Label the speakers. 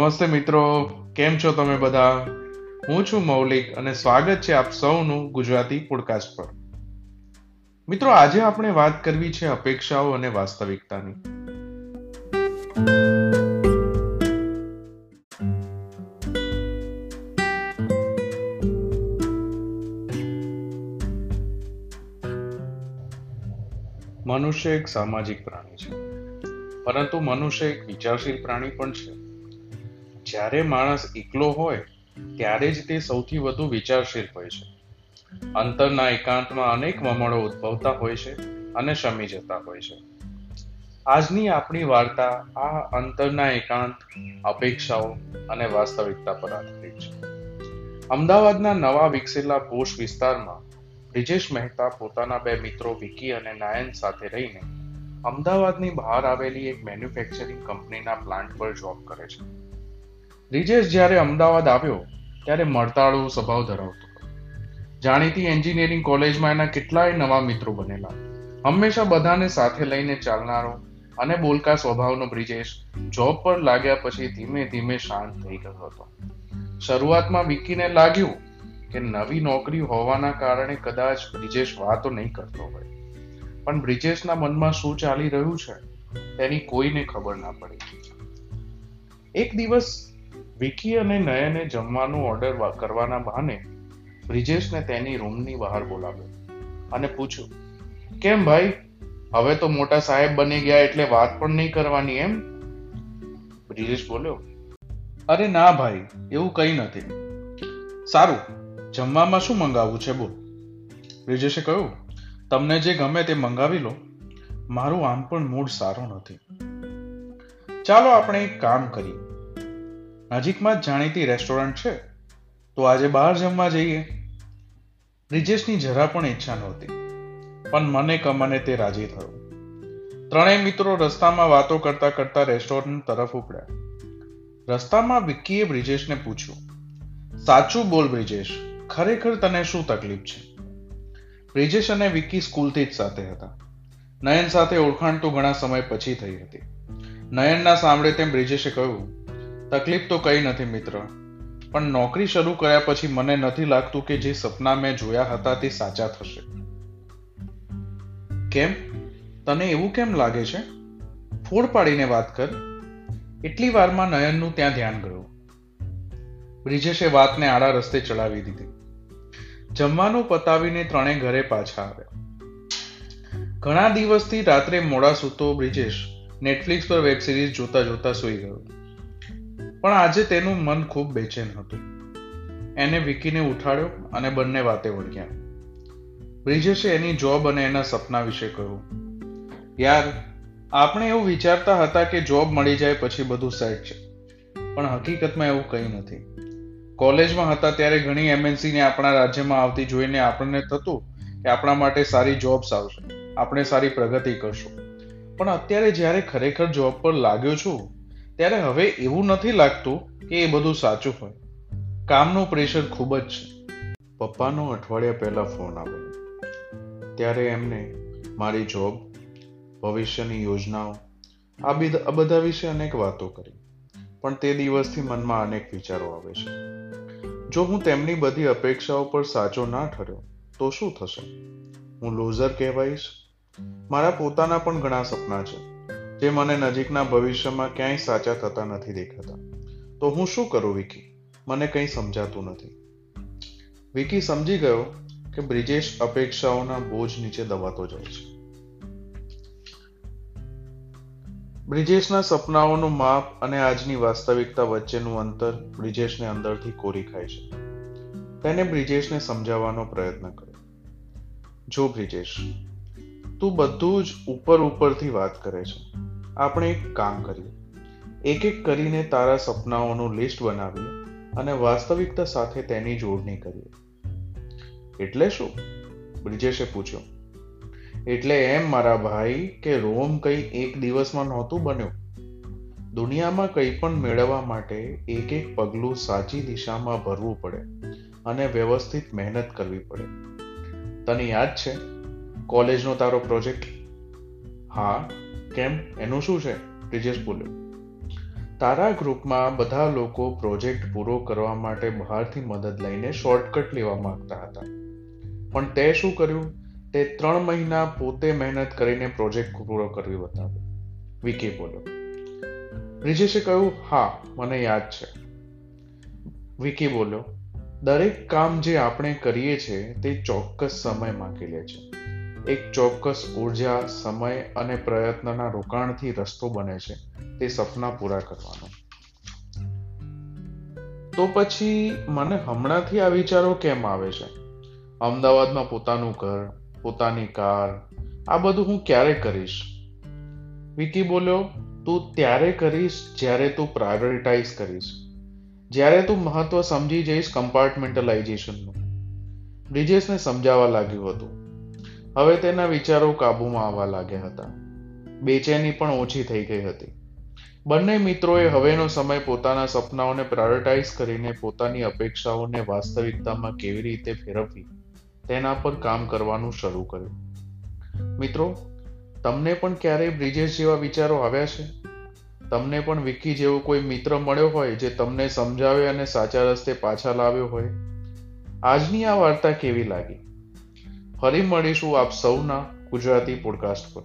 Speaker 1: નમસ્તે મિત્રો, કેમ છો તમે બધા? હું છું મૌલિક અને સ્વાગત છે આપ સૌનું ગુજરાતી પોડકાસ્ટ પર. મિત્રો, આજે આપણે વાત કરવી છે અપેક્ષાઓ અને વાસ્તવિકતાની. મનુષ્ય એક સામાજિક પ્રાણી છે, પરંતુ મનુષ્ય એક વિચારશીલ પ્રાણી પણ છે. જ્યારે માણસ એકલો હોય, ત્યારે જ તે સૌથી વધુ વિચારશીલ હોય છે. અંતરના એકાંતમાં અનેક મમળો ઉદ્ભવતા હોય છે અને શમી જતા હોય છે. આજની આપણી વાર્તા આ અંતરના એકાંત, અપેક્ષાઓ અને વાસ્તવિકતા પર આધારિત છે. અમદાવાદના નવા વિકસેલા પોષ વિસ્તારમાં બ્રિજેશ મહેતા પોતાના બે મિત્રો વિકી અને નાયન સાથે રહીને અમદાવાદની બહાર આવેલી એક મેન્યુફેક્ચરિંગ કંપનીના પ્લાન્ટ પર જોબ કરે છે. બ્રિજેશ જ્યારે અમદાવાદ આવ્યો, ત્યારે મળતાળો સ્વભાવ ધરાવતો જાણીતી એન્જિનિયરિંગ કોલેજમાં એના કેટલાય નવા મિત્રો બનેલા. હંમેશા બધાને સાથે લઈને ચાલનારો અને બોલકા સ્વભાવનો બ્રિજેશ જોબ પર લાગ્યા પછી ધીમે ધીમે શાંત થઈ ગયો હતો. શરૂઆતમાં વિકીને લાગ્યું કે નવી નોકરી હોવાના કારણે કદાચ બ્રિજેશ વાતો નહીં કરતો હોય. પણ બ્રિજેશના મનમાં શું ચાલી રહ્યું છે, તેની કોઈને ખબર ના પડી. એક દિવસ વિકી અને નયને જમવાનું ઓર્ડર કરવાના બહાને બ્રિજેશને તેની રૂમની બહાર બોલાવ્યો અને પૂછ્યું, કેમ ભાઈ? હવે તો મોટા સાહેબ બની ગયા એટલે વાત પણ નહીં કરવાની એમ? બ્રિજેશ બોલ્યો, અરે ના ભાઈ, એવું કંઈ નથી. સારું, જમવામાં શું મંગાવવું છે બોલ. બ્રિજેશે કહ્યું, તમને જે ગમે તે મંગાવી લો. મારું આમ પણ મૂડ સારો નથી. ચાલો આપણે એક કામ કરીએ. નજીકમાં જ જાણીતી રેસ્ટોરન્ટ છે. તો આજે બહાર જમવા જઈએ. બ્રિજેશની જરા પણ ઈચ્છા નહોતી. પણ મને કમને તે રાજી થયો. ત્રણેય મિત્રો રસ્તામાં વાતો કરતા કરતા રેસ્ટોરન્ટ તરફ ઉપડ્યા. રસ્તામાં વિક્કીએ બ્રિજેશને પૂછ્યું, સાચું બોલ બ્રિજેશ, ખરેખર તને શું તકલીફ છે? બ્રિજેશ અને વિક્કી સ્કૂલથી જ સાથે હતા. નયન સાથે ઓળખાણ તો ઘણા સમય પછી થઈ હતી. નયનના સાંભળે તેમ બ્રિજેશે કહ્યું તકલીફ તો કઈ નથી મિત્ર. પણ નોકરી શરૂ કર્યા પછી મને નથી લાગતું કે જે સપના મેં જોયા હતા તે સાચા થશે. કેમ? તને એવું કેમ લાગે છે? ફોડ પાડીને વાત કર. એટલી વારમાં નયનનું ત્યાં ધ્યાન ગયું. બ્રિજેશે વાતને આડા રસ્તે ચડાવી દીધી. જમવાનું પતાવીને ત્રણે ઘરે પાછા આવ્યા. ઘણા દિવસથી રાત્રે મોડા સૂતો બ્રિજેશ નેટફ્લિક્સ પર વેબ સિરીઝ જોતા જોતા સૂઈ ગયો. પણ આજે તેનું મન ખૂબ બેચેન હતું. એને વિકીને ઉઠાડ્યો અને બંને વાતે વળગ્યા. બ્રિજેશે એની જોબ અને એના સપના વિશે કહ્યું. યાર, આપણે એવું વિચારતા હતા કે જોબ મળી જાય પછી બધું સેટ છે. પણ હકીકતમાં એવું કંઈ નથી. કોલેજમાં હતા ત્યારે ઘણી એમએનસીને આપણા રાજ્યમાં આવતી જોઈને આપણને થતું કે આપણા માટે સારી જોબ્સ આવશે. આપણે સારી પ્રગતિ કરશું. પણ અત્યારે જ્યારે ખરેખર જોબ પર લાગ્યો છું ત્યારે હવે એવું નથી લાગતું કે એ બધું સાચું હોય. કામનું પ્રેશર ખૂબ જ છે. પપ્પાનો અઠવાડિયા પહેલા ફોન આવ્યો ત્યારે એમને મારી જોબ ભવિષ્યની યોજનાઓ, આ આ બધા વિશે અનેક વાતો કરી. પણ તે દિવસથી મનમાં અનેક વિચારો આવે છે. જો હું તેમની બધી અપેક્ષાઓ પર સાચો ના ઠર્યો, તો શું થશે? હું લોઝર કહેવાઈશ? મારા પોતાના પણ ઘણા સપના છે. જે મને નજીકના ભવિષ્યમાં ક્યાંય સાચા થતા નથી દેખાતા. તો હું શું કરું, વિકી? મને કંઈ સમજાતું નથી. વિકી સમજી ગયો કે બ્રિજેશ અપેક્ષાઓના બોજ નીચે દબાતો જાય છે. બ્રિજેશના સપનાઓનું માપ અને આજની વાસ્તવિકતા વચ્ચેનું અંતર બ્રિજેશને અંદરથી કોરી ખાય છે. તેને બ્રિજેશને સમજાવવાનો પ્રયત્ન કર્યો જો બ્રિજેશ, તું બધું જ ઉપર ઉપરથી વાત કરે છે. આપણે એક કામ કરીએ. એક એક કરીને તારા સપનાઓનું લિસ્ટ બનાવીએ અને વાસ્તવિકતા સાથે તેની જોડણી કરીએ. એટલે શું? બ્રિજેશે પૂછ્યું. એટલે એમ મારા ભાઈ કે રોમ કંઈ એક દિવસમાં નહોતું બન્યું. દુનિયામાં કંઈ પણ મેળવવા માટે એક એક પગલું સાચી દિશામાં ભરવું પડે અને વ્યવસ્થિત મહેનત કરવી પડે. તને યાદ છે? કોલેજનો તારો પ્રોજેક્ટ? હા કેમ? એનું શું છે? બ્રિજેશ બોલ્યો. તારા ગ્રુપમાં બધા લોકો પ્રોજેક્ટ પૂરો કરવા માટે બહારથી મદદ લઈને શોર્ટકટ લેવા માંગતા હતા. પણ તે શું કર્યું? તે ત્રણ મહિના પોતે મહેનત કરીને પ્રોજેક્ટ પૂરો કરવી બતાવ્યો વિકી બોલ્યો. બ્રિજેશે કહ્યું, હા, મને યાદ છે. વિકી બોલ્યો, દરેક કામ જે આપણે કરીએ છીએ તે ચોક્કસ સમય માંગી લે છે. એક ચોક્કસ ઊર્જા, સમય અને પ્રયત્નના રોકાણથી રસ્તો બને છે, તે સપના પૂરા કરવાનો. તો પછી મને હમણાંથી આ વિચારો કેમ આવે છે? અમદાવાદમાં પોતાનું ઘર, પોતાની કાર, આ બધું હું ક્યારે કરીશ? વિકી બોલ્યો, તું ત્યારે કરીશ જ્યારે તું પ્રાયોરિટાઇઝ કરીશ. જ્યારે તું મહત્વ સમજી જઈશ કમ્પાર્ટમેન્ટલાઇઝેશનનું બ્રિજેશને સમજાવવા લાગ્યું હતું. હવે તેના વિચારો કાબૂમાં આવવા લાગ્યા હતા. બેચેની પણ ઓછી થઈ ગઈ હતી. બંને મિત્રોએ હવેનો સમય પોતાના સપનાઓને પ્રાયોરિટાઇઝ કરીને પોતાની અપેક્ષાઓને વાસ્તવિકતામાં કેવી રીતે ફેરવવી, તેના પર કામ કરવાનું શરૂ કર્યું. મિત્રો, તમને પણ ક્યારેય બ્રિજેશ જેવા વિચારો આવ્યા છે? તમને પણ વિકી જેવો કોઈ મિત્ર મળ્યો હોય જે તમને સમજાવે અને સાચા રસ્તે પાછા લાવ્યો હોય? આજની આ વાર્તા કેવી લાગી? ફરી મળીશું આપ સૌના ગુજરાતી પોડકાસ્ટ પર.